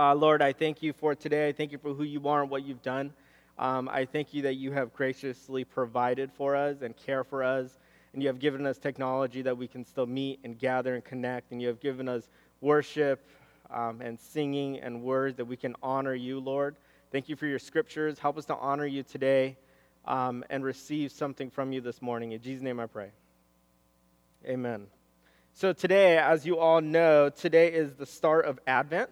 Uh, Lord, I thank you for today. I thank you for who you are and what you've done. Um, I thank you that you have graciously provided for us and care for us, and you have given us technology that we can still meet and gather and connect, and you have given us worship um, and singing and words that we can honor you, Lord. Thank you for your scriptures. Help us to honor you today um, and receive something from you this morning. In Jesus' name I pray. Amen. So, today, as you all know, today is the start of Advent,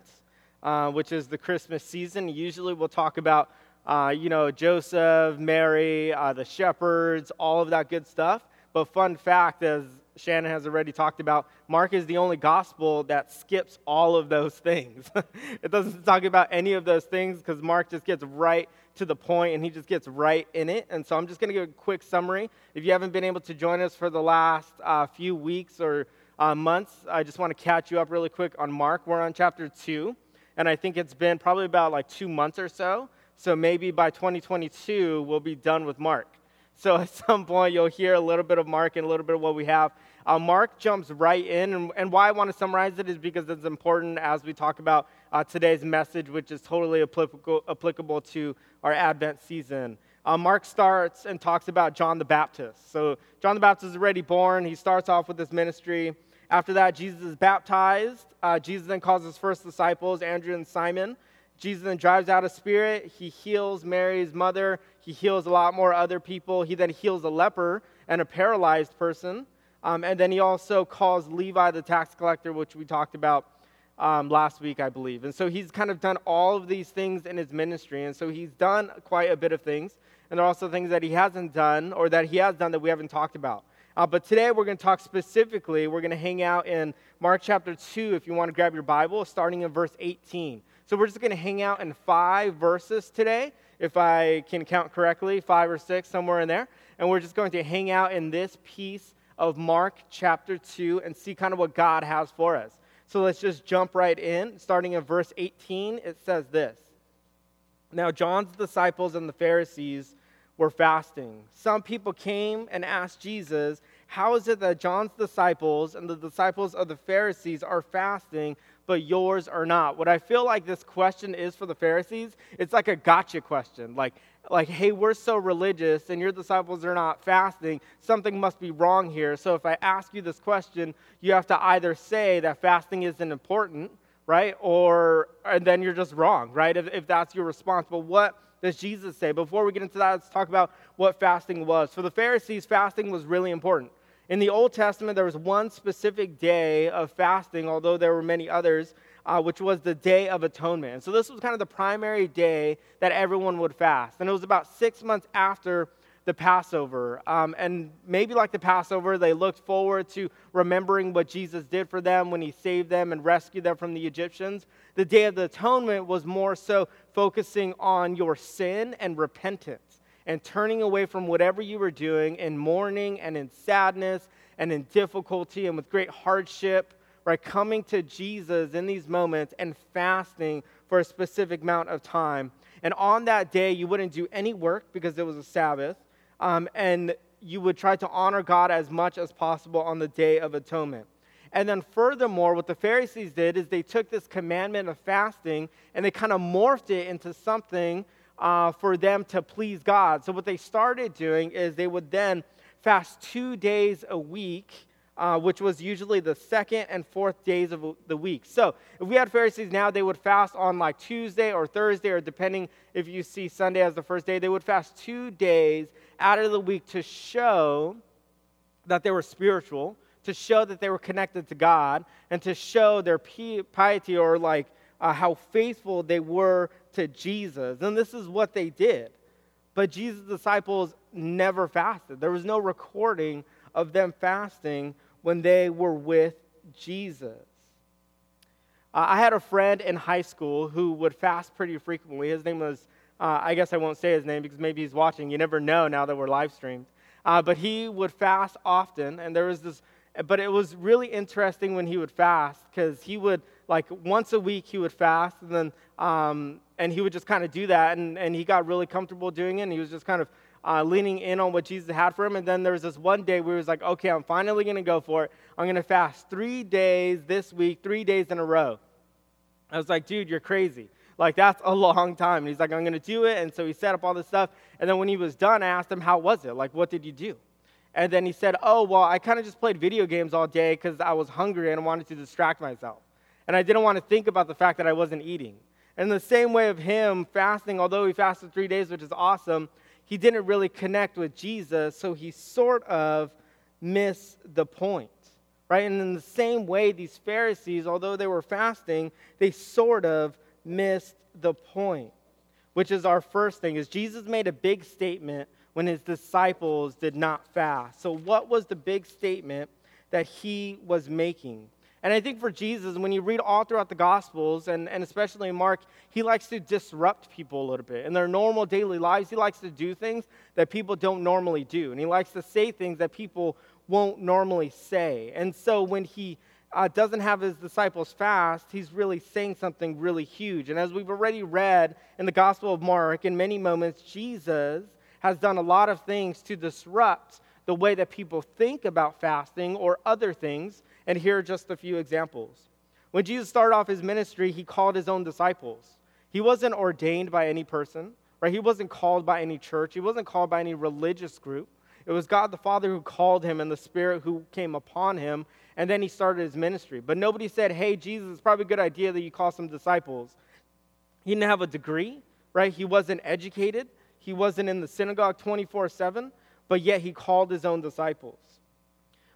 uh, which is the Christmas season. Usually, we'll talk about, uh, you know, Joseph, Mary, uh, the shepherds, all of that good stuff. But, fun fact, as Shannon has already talked about, Mark is the only gospel that skips all of those things. it doesn't talk about any of those things because Mark just gets right to the point and he just gets right in it. And so I'm just going to give a quick summary. If you haven't been able to join us for the last uh, few weeks or uh, months, I just want to catch you up really quick on Mark. We're on chapter 2, and I think it's been probably about like two months or so. So maybe by 2022, we'll be done with Mark. So at some point, you'll hear a little bit of Mark and a little bit of what we have. Uh, Mark jumps right in, and, and, why I want to summarize it is because it's important as we talk about uh, today's message, which is totally applicable, applicable to our Advent season. Uh, Mark starts and talks about John the Baptist. So, John the Baptist is already born. He starts off with his ministry. After that, Jesus is baptized. Uh, Jesus then calls his first disciples, Andrew and Simon. Jesus then drives out a spirit. He heals Mary's mother. He heals a lot more other people. He then heals a leper and a paralyzed person. Um, and then he also calls Levi the tax collector, which we talked about um, last week, I believe. And so he's kind of done all of these things in his ministry. And so he's done quite a bit of things. And there are also things that he hasn't done or that he has done that we haven't talked about. Uh, but today we're going to talk specifically, we're going to hang out in Mark chapter 2, if you want to grab your Bible, starting in verse 18. So we're just going to hang out in five verses today, if I can count correctly, five or six, somewhere in there. And we're just going to hang out in this piece of Mark chapter 2 and see kind of what God has for us. So let's just jump right in. Starting in verse 18, it says this Now, John's disciples and the Pharisees were fasting. Some people came and asked Jesus, How is it that John's disciples and the disciples of the Pharisees are fasting, but yours are not? What I feel like this question is for the Pharisees, it's like a gotcha question. Like, like, hey, we're so religious and your disciples are not fasting, something must be wrong here. So if I ask you this question, you have to either say that fasting isn't important, right? Or and then you're just wrong, right? If, if that's your response. But what does Jesus say? Before we get into that, let's talk about what fasting was. For the Pharisees, fasting was really important. In the Old Testament, there was one specific day of fasting, although there were many others uh, which was the Day of Atonement. So this was kind of the primary day that everyone would fast. And it was about six months after the Passover. Um, and maybe like the Passover, they looked forward to remembering what Jesus did for them when he saved them and rescued them from the Egyptians. The Day of the Atonement was more so focusing on your sin and repentance and turning away from whatever you were doing in mourning and in sadness and in difficulty and with great hardship right? Coming to Jesus in these moments and fasting for a specific amount of time. And on that day, you wouldn't do any work because it was a Sabbath. Um, and you would try to honor God as much as possible on the Day of Atonement. And then, furthermore, what the Pharisees did is they took this commandment of fasting and they kind of morphed it into something uh, for them to please God. So, what they started doing is they would then fast two days a week uh, which was usually the second and fourth days of the week. So if we had Pharisees now, they would fast on like Tuesday or Thursday, or depending if you see Sunday as the first day, they would fast two days out of the week to show that they were spiritual, to show that they were connected to God, and to show their piety or like uh, how faithful they were to Jesus. And this is what they did. But Jesus' disciples never fasted. There was no recording of them fasting when they were with Jesus. Uh, I had a friend in high school who would fast pretty frequently. His name was, uh, I guess I won't say his name because maybe he's watching. You never know now that we're live streamed. Uh, but he would fast often, and there was this, but it was really interesting when he would fast because he would, like, once a week he would fast, and then, um, and he would just kind of do that, and, and he got really comfortable doing it, and he was just kind of uh, leaning in on what Jesus had for him. And then there was this one day where he was like, okay, I'm finally going to go for it. I'm going to fast three days this week, three days in a row. I was like, dude, you're crazy. Like, that's a long time. And he's like, I'm going to do it. And so he set up all this stuff. And then when he was done, I asked him, how was it? Like, what did you do? And then he said, oh, well, I kind of just played video games all day because I was hungry and I wanted to distract myself. And I didn't want to think about the fact that I wasn't eating. And the same way of him fasting, although he fasted three days, which is awesome, he didn't really connect with Jesus, so he sort of missed the point. Right? And in the same way, these Pharisees, although they were fasting, they sort of missed the point, which is our first thing, is Jesus made a big statement when his disciples did not fast. So what was the big statement that he was making? And I think for Jesus, when you read all throughout the Gospels, and, and especially Mark, he likes to disrupt people a little bit. In their normal daily lives, he likes to do things that people don't normally do. And he likes to say things that people won't normally say. And so when he uh, doesn't have his disciples fast, he's really saying something really huge. And as we've already read in the Gospel of Mark, in many moments, Jesus has done a lot of things to disrupt the way that people think about fasting or other things and here are just a few examples. When Jesus started off his ministry, he called his own disciples. He wasn't ordained by any person, right? He wasn't called by any church. He wasn't called by any religious group. It was God the Father who called him and the Spirit who came upon him, and then he started his ministry. But nobody said, hey, Jesus, it's probably a good idea that you call some disciples. He didn't have a degree, right? He wasn't educated. He wasn't in the synagogue 24 7, but yet he called his own disciples.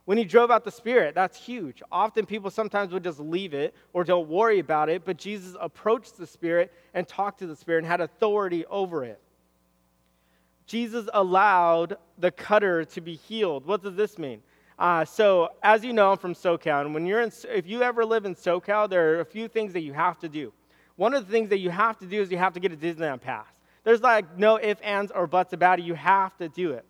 When he drove out the spirit, that's huge. Often people sometimes would just leave it or don't worry about it, but Jesus approached the spirit and talked to the spirit and had authority over it. Jesus allowed the cutter to be healed. What does this mean? Uh, so, as you know, I'm from SoCal, and when you're in, if you ever live in SoCal, there are a few things that you have to do. One of the things that you have to do is you have to get a Disneyland pass. There's like no ifs, ands, or buts about it. You have to do it.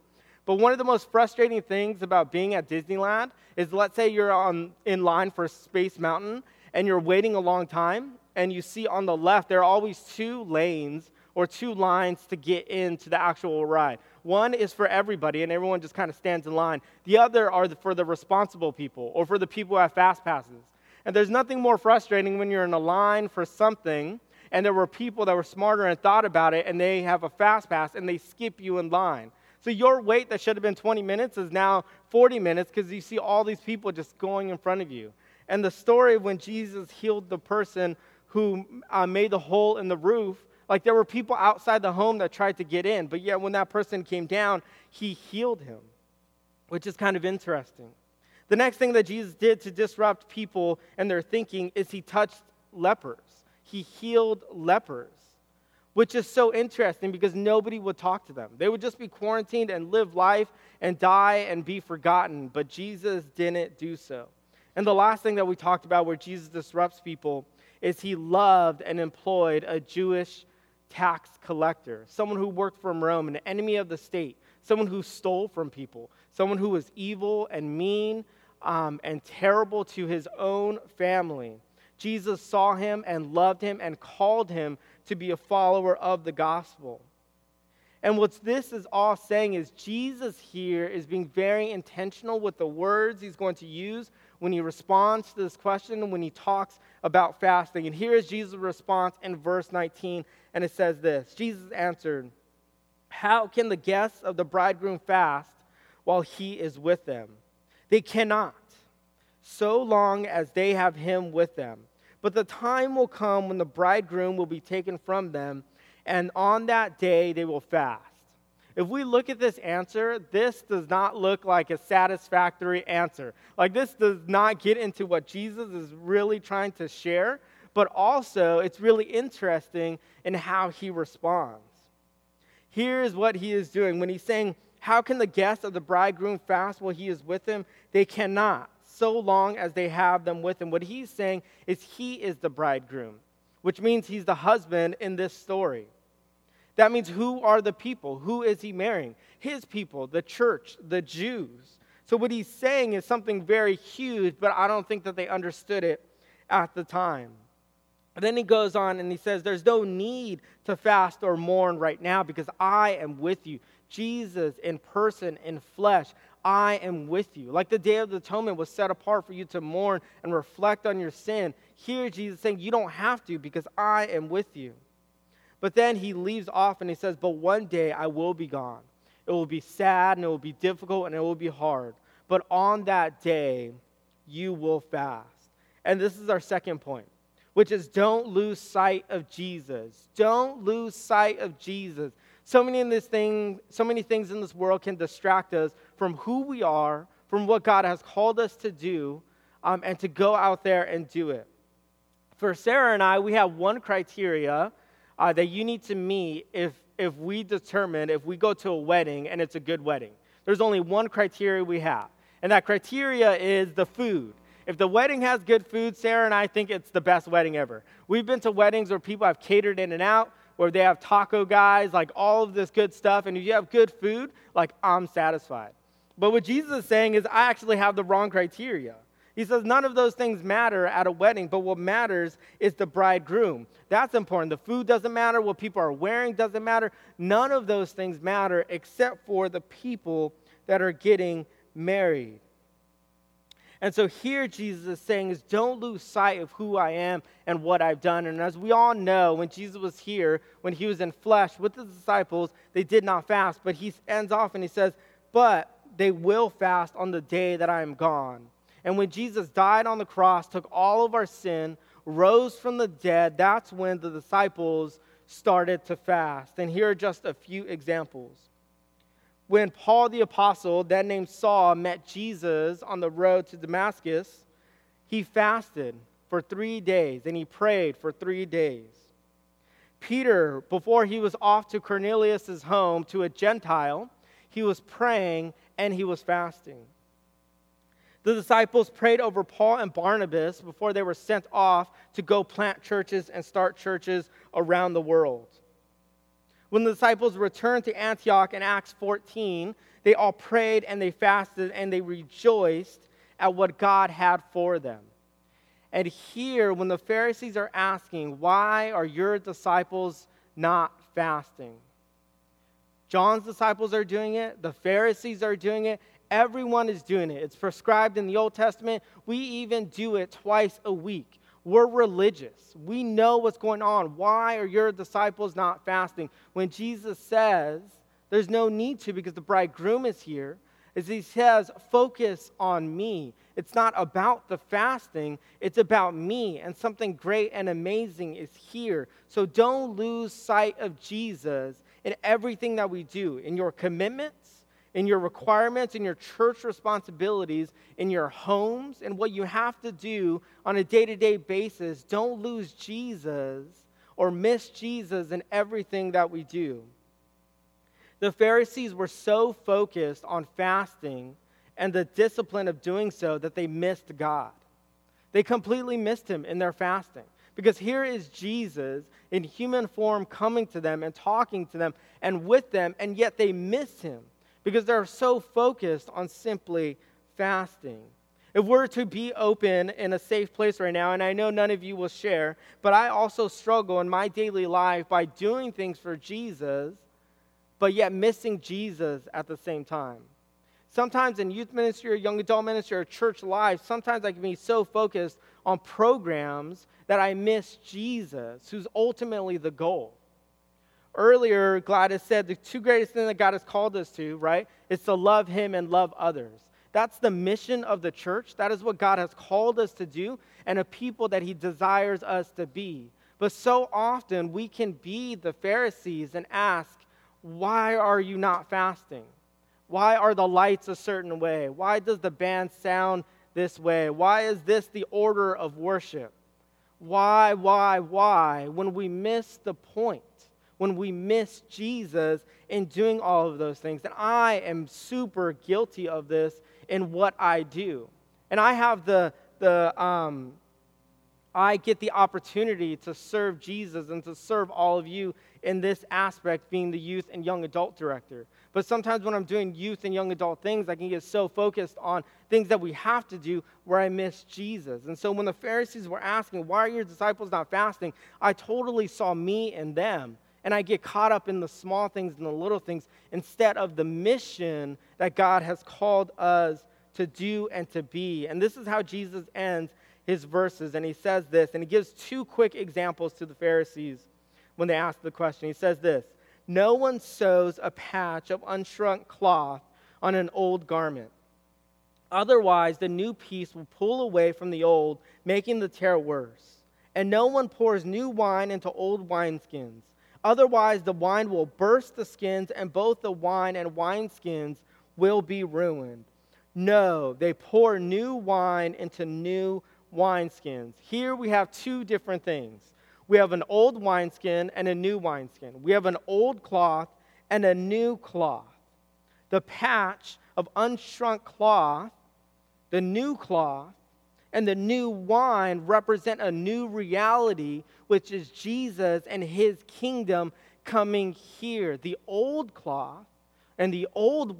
But one of the most frustrating things about being at Disneyland is let's say you're on, in line for Space Mountain and you're waiting a long time, and you see on the left there are always two lanes or two lines to get into the actual ride. One is for everybody, and everyone just kind of stands in line. The other are for the responsible people or for the people who have fast passes. And there's nothing more frustrating when you're in a line for something and there were people that were smarter and thought about it and they have a fast pass and they skip you in line. So your wait that should have been 20 minutes is now 40 minutes because you see all these people just going in front of you. And the story when Jesus healed the person who uh, made the hole in the roof, like there were people outside the home that tried to get in, but yet when that person came down, he healed him, which is kind of interesting. The next thing that Jesus did to disrupt people and their thinking is he touched lepers. He healed lepers which is so interesting because nobody would talk to them. They would just be quarantined and live life and die and be forgotten, but Jesus didn't do so. And the last thing that we talked about where Jesus disrupts people is he loved and employed a Jewish tax collector, someone who worked from Rome, an enemy of the state, someone who stole from people, someone who was evil and mean um, and terrible to his own family. Jesus saw him and loved him and called him to be a follower of the gospel. And what this is all saying is Jesus here is being very intentional with the words he's going to use when he responds to this question and when he talks about fasting. And here is Jesus' response in verse 19, and it says this Jesus answered, How can the guests of the bridegroom fast while he is with them? They cannot, so long as they have him with them. But the time will come when the bridegroom will be taken from them, and on that day they will fast. If we look at this answer, this does not look like a satisfactory answer. Like, this does not get into what Jesus is really trying to share, but also it's really interesting in how he responds. Here's what he is doing when he's saying, How can the guests of the bridegroom fast while he is with them? They cannot so long as they have them with him. What he's saying is he is the bridegroom, which means he's the husband in this story. That means who are the people? Who is he marrying? His people, the church, the Jews. So what he's saying is something very huge, but I don't think that they understood it at the time. And then he goes on and he says, There's no need to fast or mourn right now because I am with you. Jesus in person, in flesh. I am with you. Like the Day of the Atonement was set apart for you to mourn and reflect on your sin. Here, Jesus saying, You don't have to because I am with you. But then he leaves off and he says, But one day I will be gone. It will be sad and it will be difficult and it will be hard. But on that day, you will fast. And this is our second point, which is don't lose sight of Jesus. Don't lose sight of Jesus. So many in this thing, so many things in this world can distract us from who we are, from what God has called us to do, um, and to go out there and do it. For Sarah and I, we have one criteria uh, that you need to meet if if we determine if we go to a wedding and it's a good wedding. There's only one criteria we have, and that criteria is the food. If the wedding has good food, Sarah and I think it's the best wedding ever. We've been to weddings where people have catered In-N-Out where they have taco guys, like all of this good stuff. And if you have good food, like I'm satisfied. But what Jesus is saying is, I actually have the wrong criteria. He says none of those things matter at a wedding, but what matters is the bridegroom. That's important. The food doesn't matter, what people are wearing doesn't matter. None of those things matter except for the people that are getting married. And so here Jesus is saying is don't lose sight of who I am and what I've done. And as we all know, when Jesus was here, when he was in flesh with the disciples, they did not fast. But he ends off and he says, But they will fast on the day that I am gone. And when Jesus died on the cross, took all of our sin, rose from the dead, that's when the disciples started to fast. And here are just a few examples when Paul the Apostle, that named Saul, met Jesus on the road to Damascus, he fasted for three days and he prayed for three days. Peter, before he was off to Cornelius' home to a Gentile, he was praying and he was fasting. The disciples prayed over Paul and Barnabas before they were sent off to go plant churches and start churches around the world. When the disciples returned to Antioch in Acts 14, they all prayed and they fasted and they rejoiced at what God had for them. And here, when the Pharisees are asking, Why are your disciples not fasting? John's disciples are doing it, the Pharisees are doing it, everyone is doing it. It's prescribed in the Old Testament. We even do it twice a week. We're religious. We know what's going on. Why are your disciples not fasting? When Jesus says there's no need to because the bridegroom is here, is he says, focus on me. It's not about the fasting, it's about me, and something great and amazing is here. So don't lose sight of Jesus in everything that we do, in your commitment in your requirements, in your church responsibilities, in your homes, and what you have to do on a day to day basis, don't lose Jesus or miss Jesus in everything that we do. The Pharisees were so focused on fasting and the discipline of doing so that they missed God. They completely missed him in their fasting. Because here is Jesus in human form coming to them and talking to them and with them, and yet they miss him because they're so focused on simply fasting. If we're to be open in a safe place right now, and I know none of you will share, but I also struggle in my daily life by doing things for Jesus, but yet missing Jesus at the same time. Sometimes in youth ministry or young adult ministry or church life, sometimes I can be so focused on programs that I miss Jesus, who's ultimately the goal. Earlier, Gladys said the two greatest things that God has called us to, right, is to love Him and love others. That's the mission of the church. That is what God has called us to do and a people that He desires us to be. But so often we can be the Pharisees and ask, why are you not fasting? Why are the lights a certain way? Why does the band sound this way? Why is this the order of worship? Why, why, why? When we miss the point when we miss Jesus in doing all of those things. And I am super guilty of this in what I do. And I have the, the um, I get the opportunity to serve Jesus and to serve all of you in this aspect, being the youth and young adult director. But sometimes when I'm doing youth and young adult things, I can get so focused on things that we have to do where I miss Jesus. And so when the Pharisees were asking, Why are your disciples not fasting? I totally saw me and them and I get caught up in the small things and the little things instead of the mission that God has called us to do and to be. And this is how Jesus ends his verses. And he says this, and he gives two quick examples to the Pharisees when they ask the question. He says this No one sews a patch of unshrunk cloth on an old garment. Otherwise, the new piece will pull away from the old, making the tear worse. And no one pours new wine into old wineskins. Otherwise, the wine will burst the skins, and both the wine and wineskins will be ruined. No, they pour new wine into new wineskins. Here we have two different things we have an old wineskin and a new wineskin. We have an old cloth and a new cloth. The patch of unshrunk cloth, the new cloth, and the new wine represent a new reality, which is Jesus and his kingdom coming here. The old cloth and the old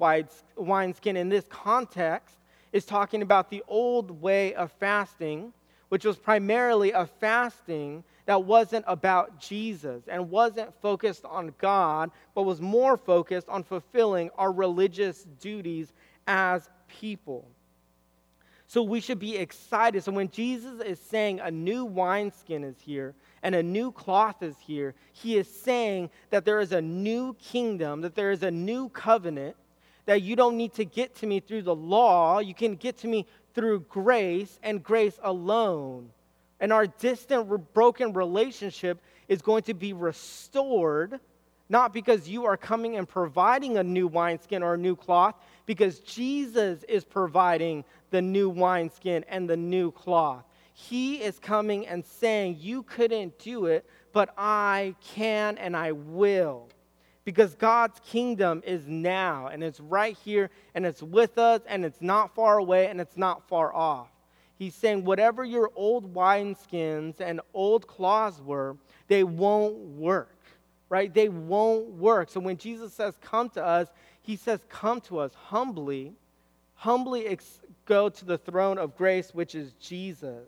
wineskin in this context is talking about the old way of fasting, which was primarily a fasting that wasn't about Jesus and wasn't focused on God, but was more focused on fulfilling our religious duties as people. So we should be excited. So when Jesus is saying a new wineskin is here and a new cloth is here, he is saying that there is a new kingdom, that there is a new covenant, that you don't need to get to me through the law. You can get to me through grace and grace alone. And our distant, broken relationship is going to be restored, not because you are coming and providing a new wineskin or a new cloth, because Jesus is providing the new wineskin and the new cloth. He is coming and saying, You couldn't do it, but I can and I will because God's kingdom is now and it's right here and it's with us and it's not far away and it's not far off. He's saying, whatever your old wineskins and old cloths were, they won't work, right? They won't work. So when Jesus says, come to us, he says, come to us humbly, humbly ex- go to the throne of grace, which is Jesus.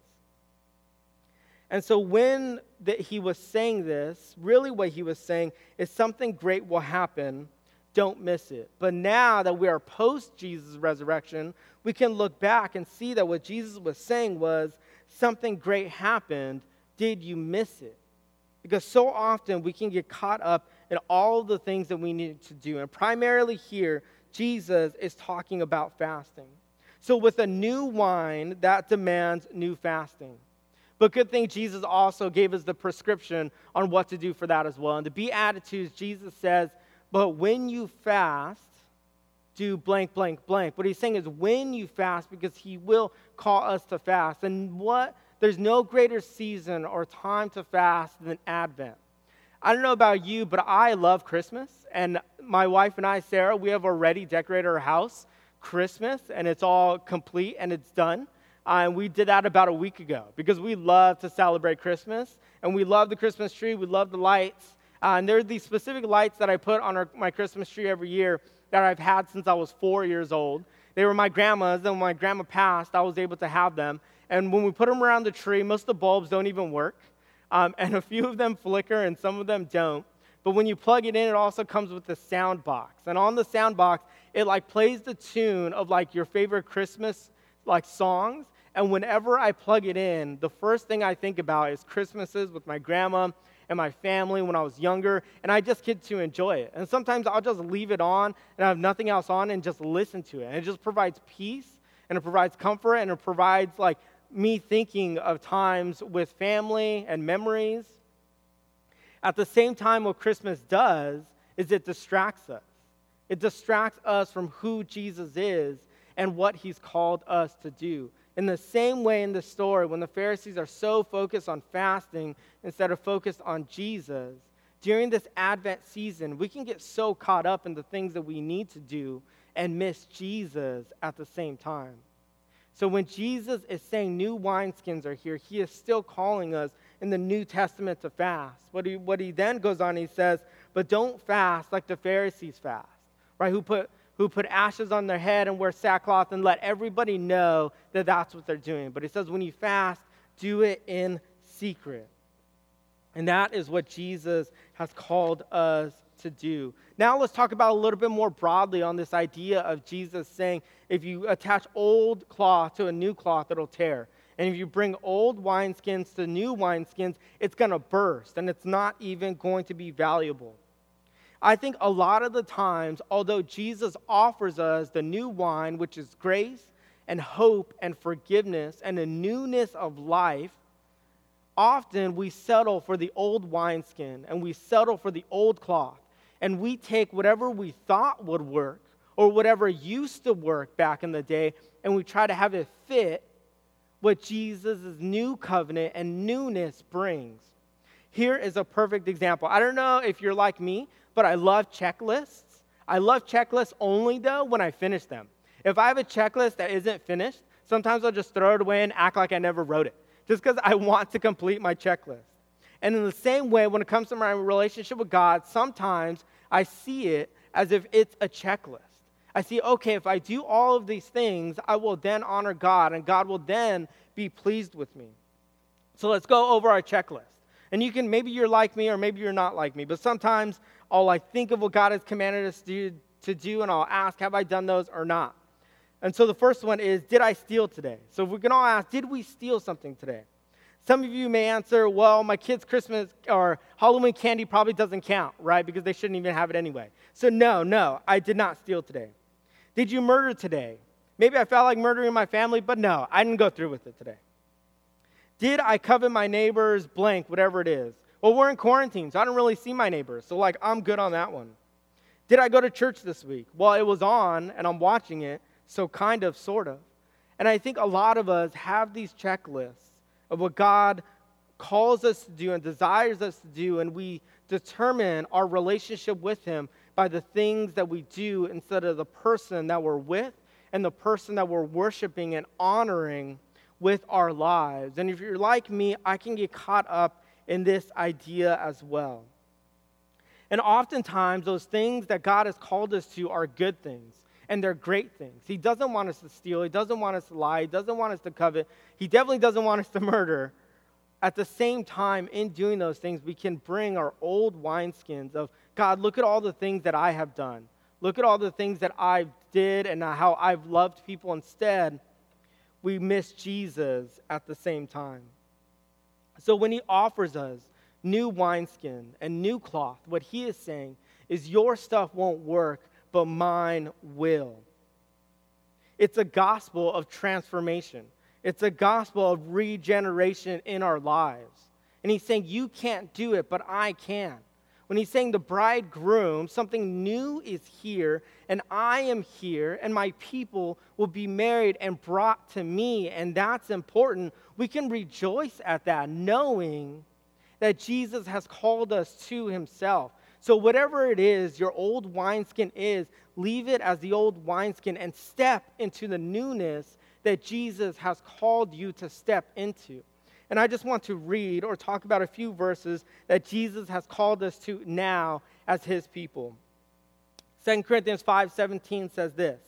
And so when the, he was saying this, really what he was saying is something great will happen. Don't miss it. But now that we are post Jesus' resurrection, we can look back and see that what Jesus was saying was something great happened. Did you miss it? Because so often we can get caught up in all the things that we need to do. And primarily here, Jesus is talking about fasting. So, with a new wine, that demands new fasting. But good thing Jesus also gave us the prescription on what to do for that as well. And the Beatitudes, Jesus says, But when you fast, do blank, blank, blank. What he's saying is when you fast, because he will call us to fast. And what? There's no greater season or time to fast than Advent. I don't know about you, but I love Christmas. And my wife and I, Sarah, we have already decorated our house Christmas, and it's all complete and it's done. Uh, and we did that about a week ago because we love to celebrate Christmas and we love the Christmas tree. We love the lights. Uh, and there are these specific lights that I put on our, my Christmas tree every year that I've had since I was four years old. They were my grandma's, and when my grandma passed, I was able to have them. And when we put them around the tree, most of the bulbs don't even work. Um, and a few of them flicker and some of them don't. But when you plug it in, it also comes with the sound box. And on the sound box, it like plays the tune of like your favorite Christmas like songs and whenever I plug it in, the first thing I think about is Christmases with my grandma and my family when I was younger, and I just get to enjoy it. And sometimes I'll just leave it on and I have nothing else on and just listen to it. And it just provides peace and it provides comfort and it provides like me thinking of times with family and memories. At the same time, what Christmas does is it distracts us. It distracts us from who Jesus is and what he's called us to do. In the same way, in the story, when the Pharisees are so focused on fasting instead of focused on Jesus, during this Advent season, we can get so caught up in the things that we need to do and miss Jesus at the same time. So when Jesus is saying new wineskins are here, he is still calling us in the New Testament to fast. What he, what he then goes on, he says, but don't fast like the Pharisees fast, right? Who put who put ashes on their head and wear sackcloth and let everybody know that that's what they're doing. But he says, when you fast, do it in secret. And that is what Jesus has called us to do. Now, let's talk about a little bit more broadly on this idea of Jesus saying if you attach old cloth to a new cloth, it'll tear. And if you bring old wineskins to new wineskins, it's going to burst and it's not even going to be valuable. I think a lot of the times, although Jesus offers us the new wine, which is grace and hope and forgiveness and a newness of life, often we settle for the old wineskin and we settle for the old cloth. And we take whatever we thought would work or whatever used to work back in the day and we try to have it fit what Jesus' new covenant and newness brings. Here is a perfect example. I don't know if you're like me, but I love checklists. I love checklists only, though, when I finish them. If I have a checklist that isn't finished, sometimes I'll just throw it away and act like I never wrote it, just because I want to complete my checklist. And in the same way, when it comes to my relationship with God, sometimes I see it as if it's a checklist. I see, okay, if I do all of these things, I will then honor God, and God will then be pleased with me. So let's go over our checklist. And you can, maybe you're like me, or maybe you're not like me, but sometimes I'll like think of what God has commanded us to, to do, and I'll ask, have I done those or not? And so the first one is, did I steal today? So we can all ask, did we steal something today? Some of you may answer, well, my kid's Christmas or Halloween candy probably doesn't count, right? Because they shouldn't even have it anyway. So, no, no, I did not steal today. Did you murder today? Maybe I felt like murdering my family, but no, I didn't go through with it today. Did I covet my neighbor's blank, whatever it is? Well, we're in quarantine, so I don't really see my neighbors. So, like, I'm good on that one. Did I go to church this week? Well, it was on, and I'm watching it, so kind of, sort of. And I think a lot of us have these checklists of what God calls us to do and desires us to do, and we determine our relationship with Him by the things that we do instead of the person that we're with and the person that we're worshiping and honoring with our lives. And if you're like me, I can get caught up in this idea as well. And oftentimes, those things that God has called us to are good things and they're great things. He doesn't want us to steal, He doesn't want us to lie, He doesn't want us to covet, He definitely doesn't want us to murder. At the same time, in doing those things, we can bring our old wineskins of God, look at all the things that I have done. Look at all the things that I did and how I've loved people instead. We miss Jesus at the same time. So when he offers us new wineskin and new cloth, what he is saying is your stuff won't work, but mine will. It's a gospel of transformation. It's a gospel of regeneration in our lives. And he's saying, You can't do it, but I can. When he's saying the bridegroom, something new is here, and I am here, and my people will be married and brought to me, and that's important. We can rejoice at that, knowing that Jesus has called us to himself. So, whatever it is your old wineskin is, leave it as the old wineskin and step into the newness that Jesus has called you to step into. And I just want to read or talk about a few verses that Jesus has called us to now as his people. 2 Corinthians 5:17 says this.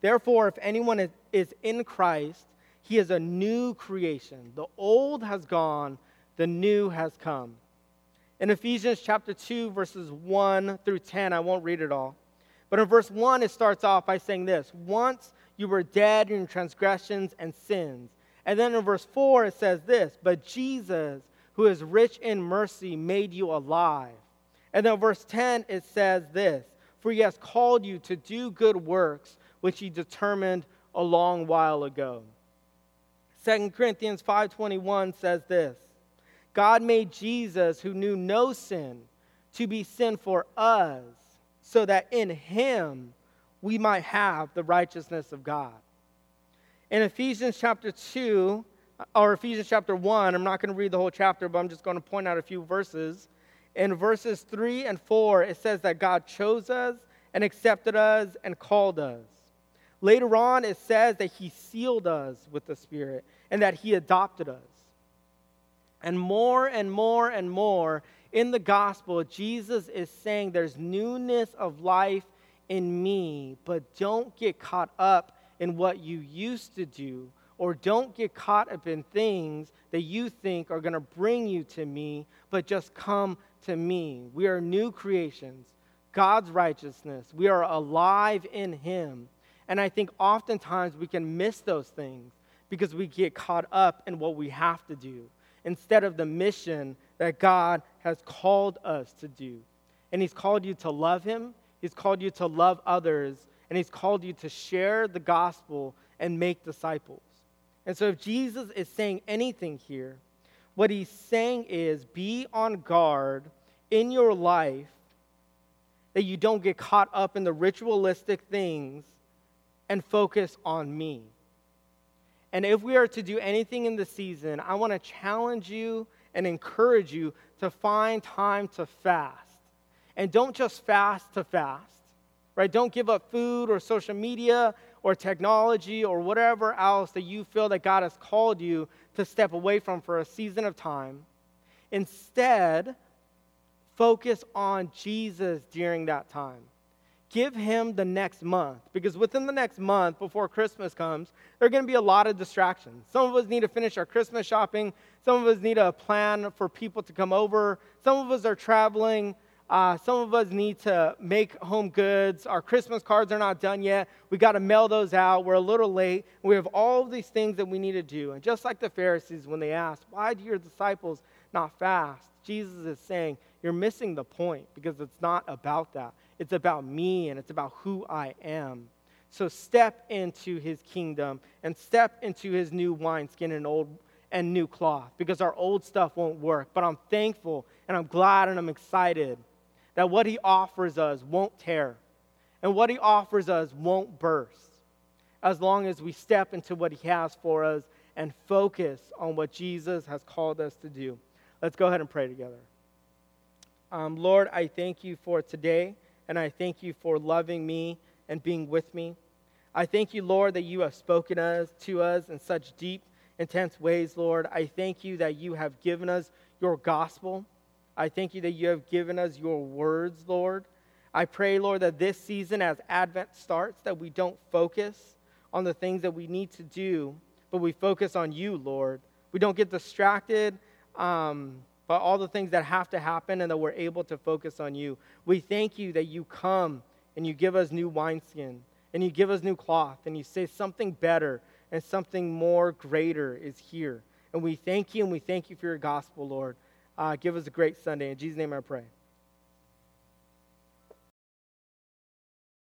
Therefore, if anyone is in Christ, he is a new creation. The old has gone, the new has come. In Ephesians chapter 2, verses 1 through 10, I won't read it all. But in verse 1, it starts off by saying this Once you were dead in transgressions and sins and then in verse 4, it says this But Jesus, who is rich in mercy, made you alive. And then verse 10, it says this For he has called you to do good works, which he determined a long while ago. 2 Corinthians 5:21 says this God made Jesus who knew no sin to be sin for us so that in him we might have the righteousness of God. In Ephesians chapter 2, or Ephesians chapter 1, I'm not going to read the whole chapter, but I'm just going to point out a few verses. In verses 3 and 4, it says that God chose us and accepted us and called us. Later on, it says that He sealed us with the Spirit and that He adopted us. And more and more and more in the gospel, Jesus is saying there's newness of life in me, but don't get caught up in what you used to do or don't get caught up in things that you think are going to bring you to me, but just come to me. We are new creations, God's righteousness. We are alive in Him. And I think oftentimes we can miss those things because we get caught up in what we have to do instead of the mission that God has called us to do. And He's called you to love Him, He's called you to love others, and He's called you to share the gospel and make disciples. And so, if Jesus is saying anything here, what He's saying is be on guard in your life that you don't get caught up in the ritualistic things and focus on me. And if we are to do anything in the season, I want to challenge you and encourage you to find time to fast. And don't just fast to fast, right? Don't give up food or social media or technology or whatever else that you feel that God has called you to step away from for a season of time. Instead, focus on Jesus during that time give him the next month because within the next month before Christmas comes, there are going to be a lot of distractions. Some of us need to finish our Christmas shopping, some of us need a plan for people to come over, some of us are traveling. Uh, some of us need to make home goods. Our Christmas cards are not done yet. We got to mail those out. We're a little late. We have all of these things that we need to do. And just like the Pharisees, when they asked, Why do your disciples not fast? Jesus is saying, You're missing the point because it's not about that. It's about me and it's about who I am. So step into his kingdom and step into his new wineskin and old and new cloth because our old stuff won't work. But I'm thankful and I'm glad and I'm excited that what he offers us won't tear and what he offers us won't burst as long as we step into what he has for us and focus on what Jesus has called us to do. Let's go ahead and pray together. Um, Lord, I thank you for today and I thank you for loving me and being with me. I thank you, Lord, that you have spoken us, to us in such deep, intense ways, Lord. I thank you that you have given us your gospel. I thank you that you have given us your words, Lord. I pray, Lord, that this season, as Advent starts, that we don't focus on the things that we need to do, but we focus on you, Lord. We don't get distracted um, but all the things that have to happen and that we're able to focus on you. We thank you that you come and you give us new wineskin and you give us new cloth and you say something better and something more greater is here. And we thank you and we thank you for your gospel, Lord. Uh, give us a great Sunday. In Jesus' name I pray.